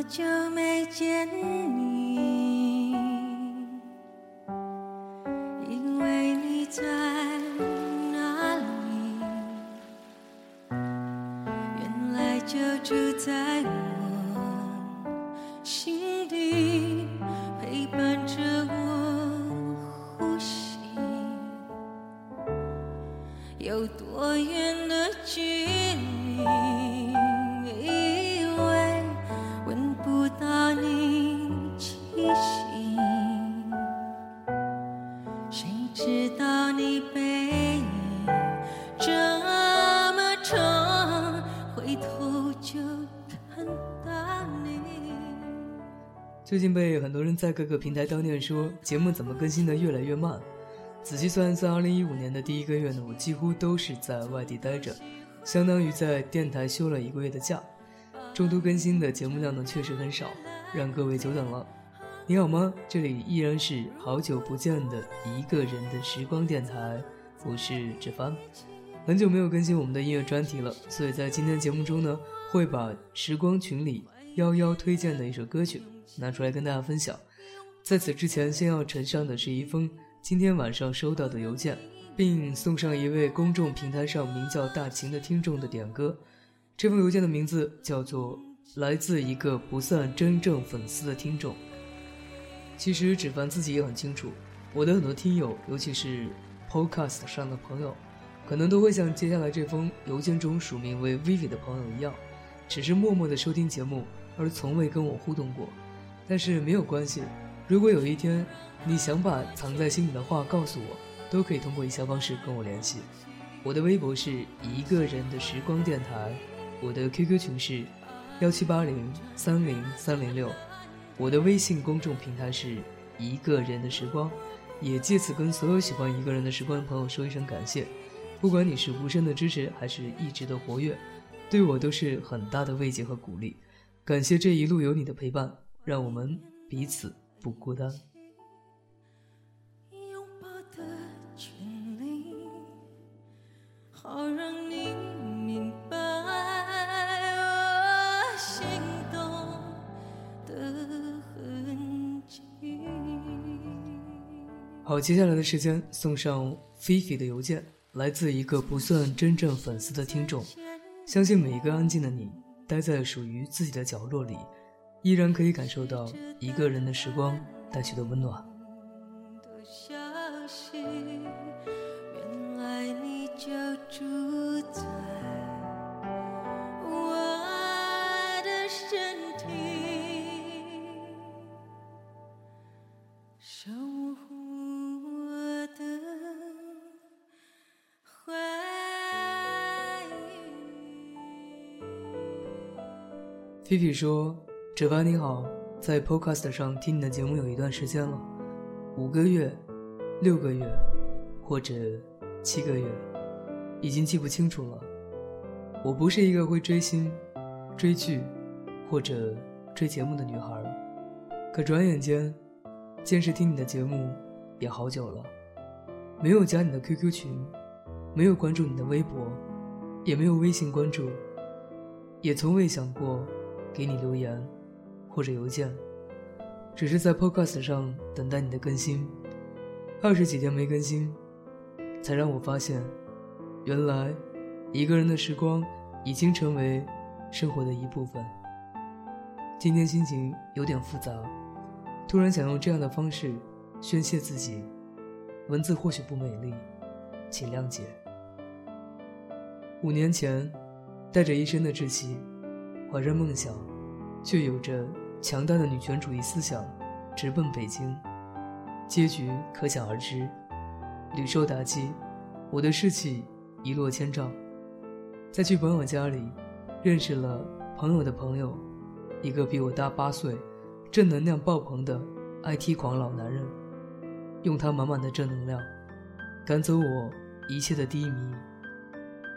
有多久最近被很多人在各个平台悼念，说节目怎么更新的越来越慢。仔细算一算，二零一五年的第一个月呢，我几乎都是在外地待着，相当于在电台休了一个月的假。中途更新的节目量呢确实很少，让各位久等了。你好吗？这里依然是好久不见的一个人的时光电台，我是志帆。很久没有更新我们的音乐专题了，所以在今天节目中呢，会把时光群里幺幺推荐的一首歌曲拿出来跟大家分享。在此之前，先要呈上的是一封今天晚上收到的邮件，并送上一位公众平台上名叫大秦的听众的点歌。这封邮件的名字叫做“来自一个不算真正粉丝的听众”。其实芷凡自己也很清楚，我的很多听友，尤其是 Podcast 上的朋友，可能都会像接下来这封邮件中署名为 Vivi 的朋友一样，只是默默的收听节目，而从未跟我互动过。但是没有关系，如果有一天你想把藏在心里的话告诉我，都可以通过以下方式跟我联系。我的微博是一个人的时光电台，我的 QQ 群是幺七八零三零三零六，我的微信公众平台是一个人的时光，也借此跟所有喜欢一个人的时光的朋友说一声感谢。不管你是无声的支持，还是一直的活跃，对我都是很大的慰藉和鼓励。感谢这一路有你的陪伴，让我们彼此不孤单。拥抱的权利，好让你明白我心动的痕迹。好，接下来的时间送上菲菲的邮件，来自一个不算真正粉丝的听众。相信每一个安静的你，待在属于自己的角落里，依然可以感受到一个人的时光带去的温暖。的消息，原来你就住在我的身体，守护我的回忆。菲菲说：“芷凡你好，在 Podcast 上听你的节目有一段时间了，五个月、六个月，或者七个月，已经记不清楚了。我不是一个会追星、追剧或者追节目的女孩，可转眼间，坚持听你的节目也好久了，没有加你的 QQ 群，没有关注你的微博，也没有微信关注，也从未想过。”给你留言，或者邮件，只是在 Podcast 上等待你的更新。二十几天没更新，才让我发现，原来一个人的时光已经成为生活的一部分。今天心情有点复杂，突然想用这样的方式宣泄自己。文字或许不美丽，请谅解。五年前，带着一身的稚气。怀着梦想，却有着强大的女权主义思想，直奔北京，结局可想而知，屡受打击，我的士气一落千丈。在去朋友家里，认识了朋友的朋友，一个比我大八岁、正能量爆棚的 IT 狂老男人，用他满满的正能量赶走我一切的低迷。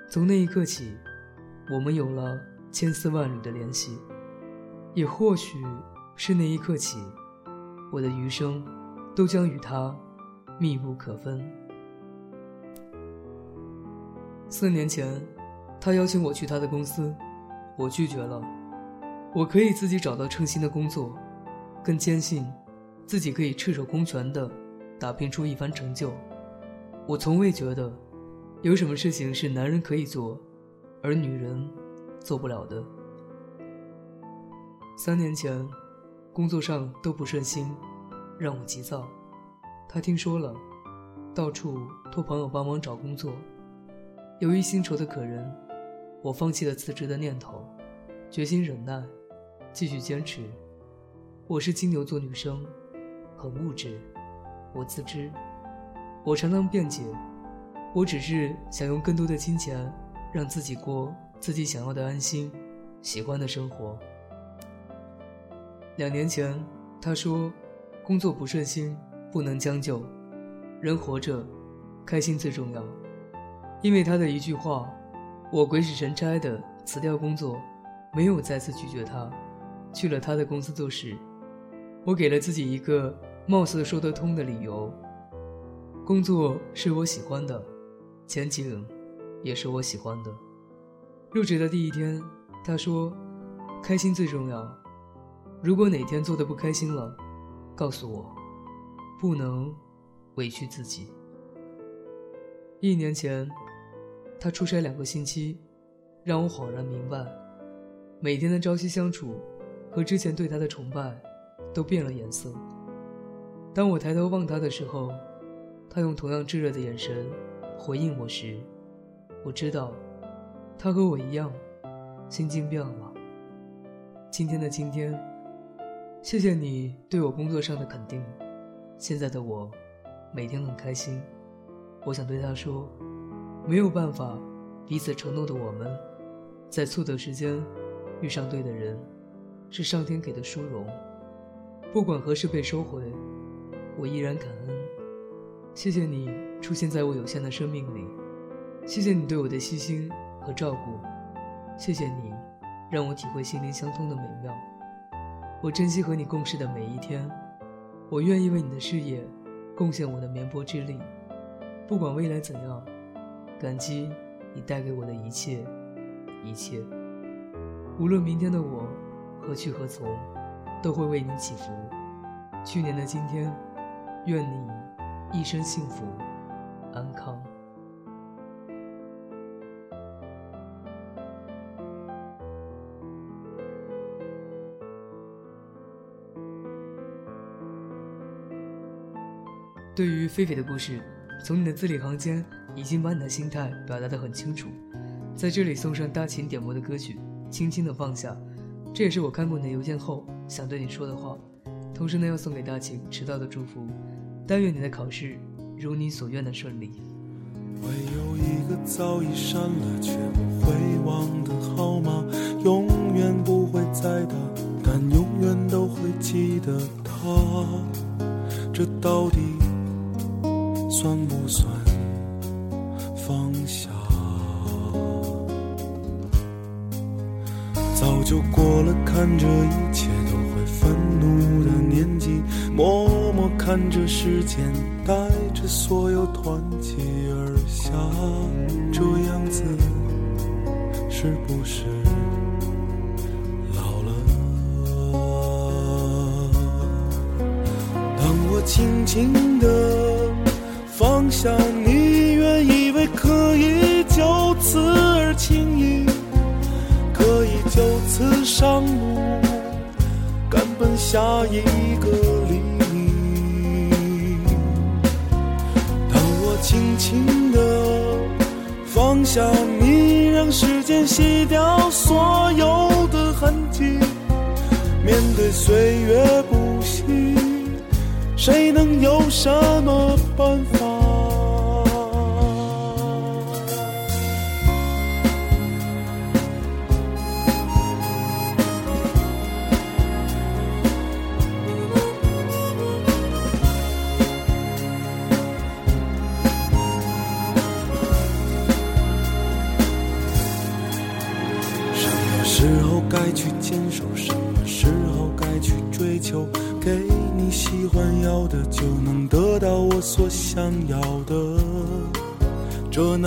从那一刻起，我们有了千丝万缕的联系，也或许是那一刻起，我的余生都将与他密不可分。四年前。他邀请我去他的公司，我拒绝了。我可以自己找到称心的工作，更坚信自己可以赤手空拳的打拼出一番成就。我从未觉得有什么事情是男人可以做，而女人做不了的。三年前，工作上都不顺心，让我急躁。他听说了，到处托朋友帮忙找工作。由于薪酬的可人。我放弃了辞职的念头，决心忍耐，继续坚持。我是金牛座女生，很物质，我自知。我常常辩解，我只是想用更多的金钱，让自己过自己想要的安心、喜欢的生活。两年前，他说，工作不顺心不能将就，人活着，开心最重要。因为他的一句话。我鬼使神差的辞掉工作，没有再次拒绝他，去了他的公司做事。我给了自己一个貌似说得通的理由：工作是我喜欢的，前景也是我喜欢的。入职的第一天，他说：“开心最重要。如果哪天做的不开心了，告诉我，不能委屈自己。”一年前。他出差两个星期，让我恍然明白，每天的朝夕相处，和之前对他的崇拜，都变了颜色。当我抬头望他的时候，他用同样炙热的眼神回应我时，我知道，他和我一样，心境变了。今天的今天，谢谢你对我工作上的肯定，现在的我，每天很开心。我想对他说。没有办法彼此承诺的我们，在错的时间遇上对的人，是上天给的殊荣。不管何时被收回，我依然感恩。谢谢你出现在我有限的生命里，谢谢你对我的细心和照顾，谢谢你让我体会心灵相通的美妙。我珍惜和你共事的每一天，我愿意为你的事业贡献我的绵薄之力，不管未来怎样。感激你带给我的一切，一切。无论明天的我何去何从，都会为你祈福。去年的今天，愿你一生幸福安康。对于菲菲的故事，从你的字里行间。已经把你的心态表达得很清楚，在这里送上大秦点播的歌曲《轻轻的放下》，这也是我看过你的邮件后想对你说的话。同时呢，要送给大秦迟到的祝福，但愿你的考试如你所愿的顺利。会有一个早已删了却看着时间带着所有团结而下，这样子是不是老了？当我轻轻地放下你原以为。可以就此而轻易，可以就此上路，赶奔下一个黎轻轻的放下你，让时间洗掉所有的痕迹，面对岁月不息，谁能有什么办法？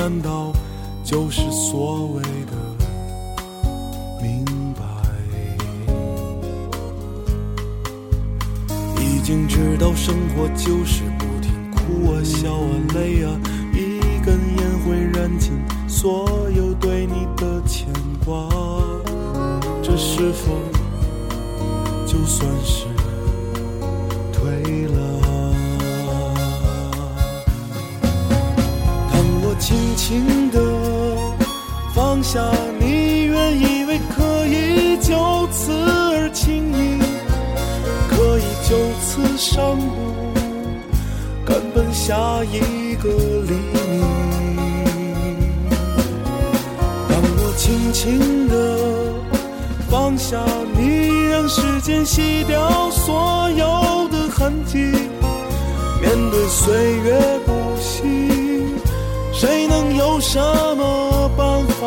难道就是所谓的明白？已经知道生活就是不停哭啊、笑啊、累啊，一根烟会燃尽所有对你的牵挂。这是否就算是退了？轻轻地放下你，原以为可以就此而轻易，可以就此上路，赶奔下一个黎明。当我轻轻地放下你，让时间洗掉所有的痕迹。面对岁月不息，谁能有什么办法？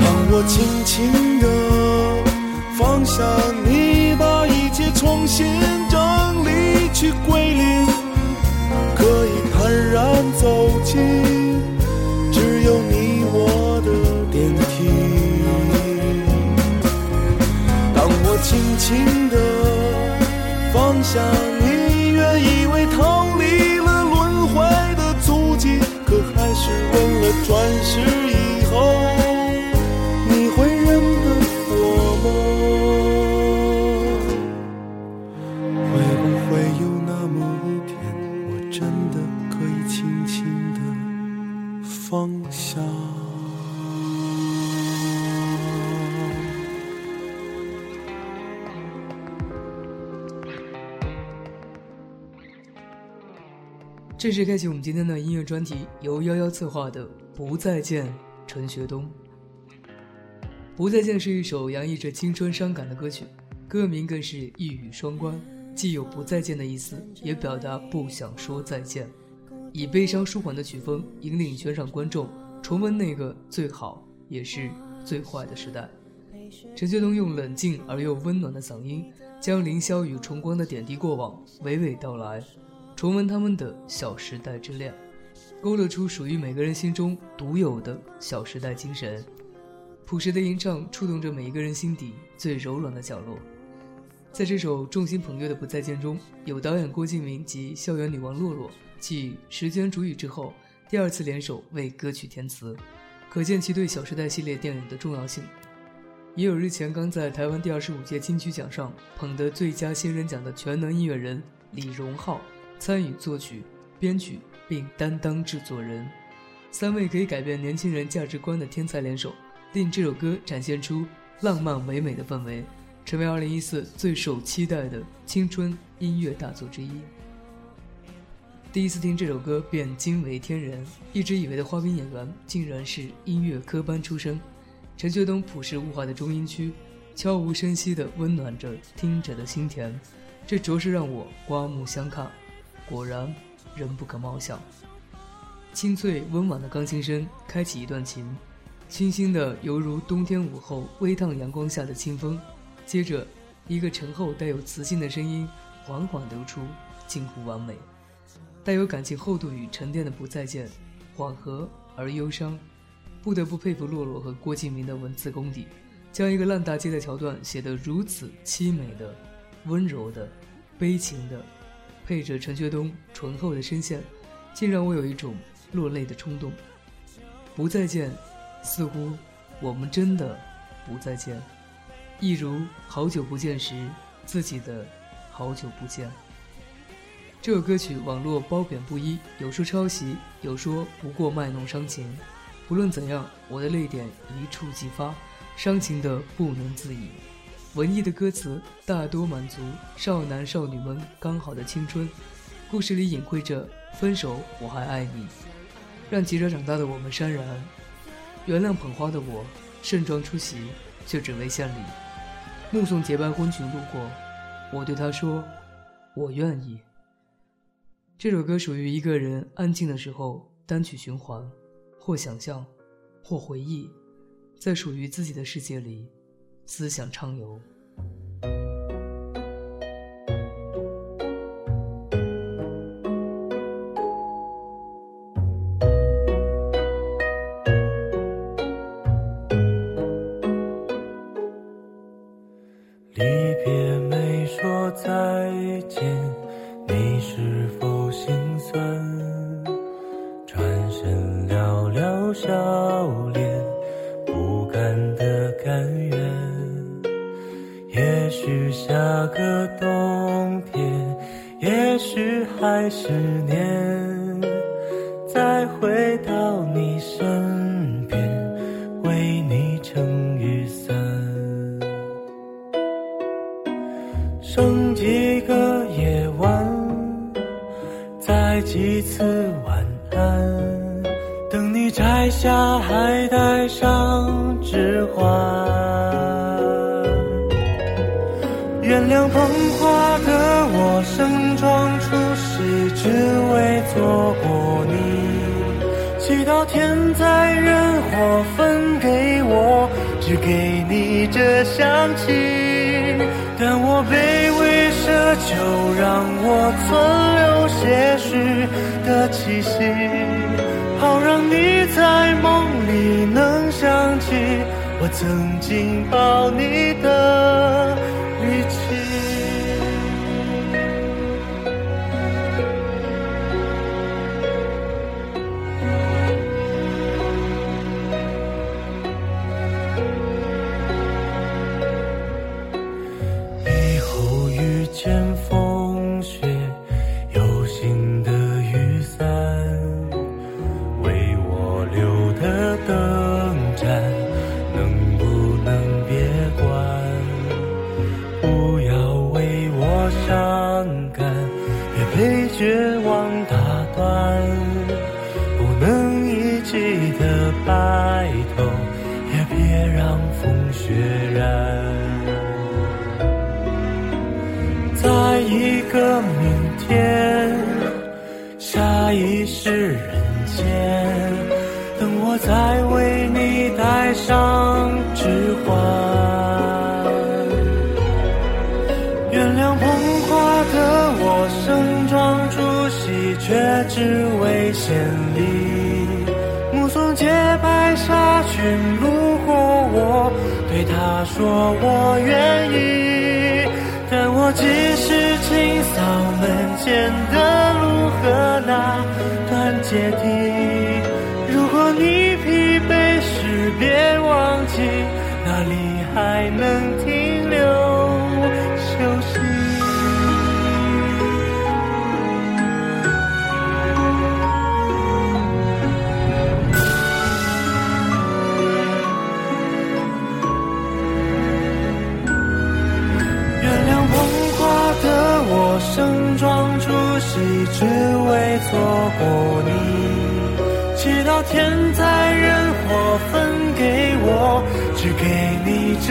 当我轻轻地放下你，把一切重新整理去归零，可以坦然走进只有你我的电梯。当我轻轻地放下你，正式开启我们今天的音乐专题，由幺幺策划的《不再见》，陈学冬。《不再见》是一首洋溢着青春伤感的歌曲，歌名更是一语双关，既有不再见的意思，也表达不想说再见。以悲伤舒缓的曲风，引领全场观众重温那个最好也是最坏的时代。陈学冬用冷静而又温暖的嗓音，将凌霄与崇光的点滴过往娓娓道来。重温他们的小时代之恋，勾勒出属于每个人心中独有的小时代精神。朴实的吟唱触动着每一个人心底最柔软的角落。在这首众星捧月的《不再见》中，有导演郭敬明及校园女王洛洛继《时间煮雨》之后第二次联手为歌曲填词，可见其对《小时代》系列电影的重要性。也有日前刚在台湾第二十五届金曲奖上捧得最佳新人奖的全能音乐人李荣浩。参与作曲、编曲并担当制作人，三位可以改变年轻人价值观的天才联手，令这首歌展现出浪漫唯美的氛围，成为2014最受期待的青春音乐大作之一。第一次听这首歌便惊为天人，一直以为的花瓶演员竟然是音乐科班出身。陈学冬朴实无华的中音区，悄无声息地温暖着听者的心田，这着实让我刮目相看。果然，人不可貌相。清脆温婉的钢琴声开启一段情，清新的犹如冬天午后微烫阳光下的清风。接着，一个沉厚带有磁性的声音缓缓流出，近乎完美。带有感情厚度与沉淀的《不再见》，缓和而忧伤。不得不佩服洛洛和郭敬明的文字功底，将一个烂大街的桥段写得如此凄美的、温柔的、悲情的。配着陈学冬醇厚的声线，竟让我有一种落泪的冲动。不再见，似乎我们真的不再见，一如好久不见时自己的好久不见。这首歌曲网络褒贬不一，有说抄袭，有说不过卖弄伤情。不论怎样，我的泪点一触即发，伤情的不能自已。文艺的歌词大多满足少男少女们刚好的青春，故事里隐晦着分手我还爱你，让急着长大的我们潸然，原谅捧花的我盛装出席，却只为献礼，目送结伴婚裙路过，我对他说，我愿意。这首歌属于一个人安静的时候单曲循环，或想象，或回忆，在属于自己的世界里，思想畅游。那个冬天，也许还是年。天灾人祸分给我，只给你这香气。但我卑微奢求，让我存留些许的气息，好让你在梦里能想起我曾经抱你的下一世人间，等我再为你戴上指环。原谅捧花的我盛装出席，却只为献礼。目送洁白纱裙路过我，对他说我愿意，但我即使。清扫门前的的那段阶梯。如果你疲惫时，别忘记那里还能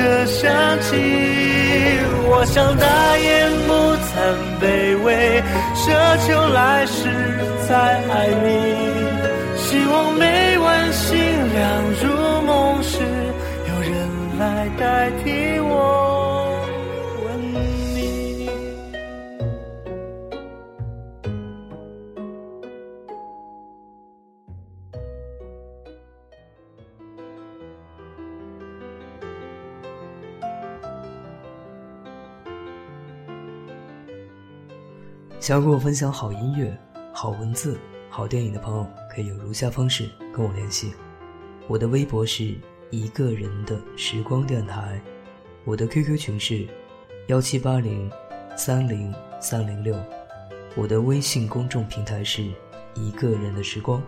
的香气。我想大言不惭卑微，奢求来世再爱你。希望每晚星亮如梦时，有人来代替想要跟我分享好音乐、好文字、好电影的朋友，可以有如下方式跟我联系：我的微博是一个人的时光电台，我的 QQ 群是幺七八零三零三零六，我的微信公众平台是一个人的时光。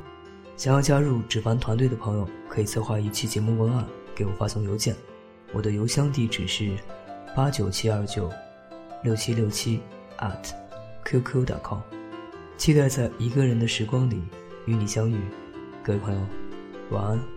想要加入纸凡团队的朋友，可以策划一期节目文案给我发送邮件，我的邮箱地址是八九七二九六七六七 at。qq.com，期待在一个人的时光里与你相遇，各位朋友，晚安。